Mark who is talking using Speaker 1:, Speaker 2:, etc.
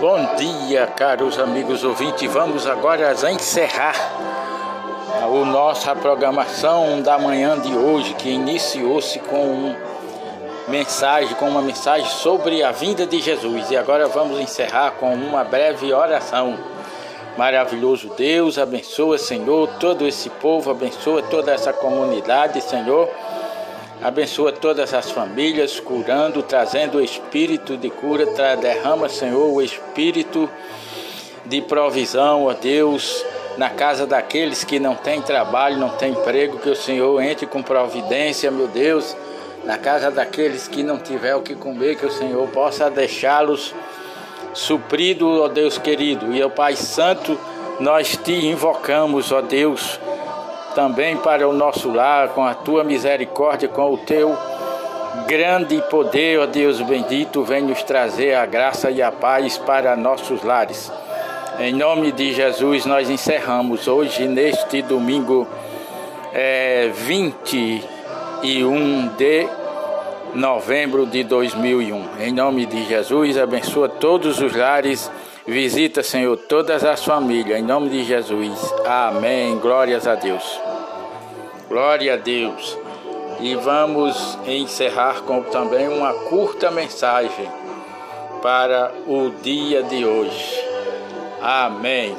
Speaker 1: Bom dia, caros amigos ouvintes. Vamos agora encerrar a nossa programação da manhã de hoje, que iniciou-se com um mensagem, com uma mensagem sobre a vinda de Jesus. E agora vamos encerrar com uma breve oração. Maravilhoso Deus, abençoa, Senhor, todo esse povo, abençoa toda essa comunidade, Senhor. Abençoa todas as famílias, curando, trazendo o espírito de cura. Derrama, Senhor, o espírito de provisão, ó Deus, na casa daqueles que não têm trabalho, não têm emprego, que o Senhor entre com providência, meu Deus. Na casa daqueles que não tiver o que comer, que o Senhor possa deixá-los suprido, ó Deus querido. E, ó Pai Santo, nós te invocamos, ó Deus também para o nosso lar, com a tua misericórdia, com o teu grande poder, ó Deus bendito, vem nos trazer a graça e a paz para nossos lares. Em nome de Jesus, nós encerramos hoje, neste domingo é, 21 de novembro de 2001. Em nome de Jesus, abençoa todos os lares Visita, Senhor, todas as famílias, em nome de Jesus. Amém. Glórias a Deus. Glória a Deus. E vamos encerrar com também uma curta mensagem para o dia de hoje. Amém.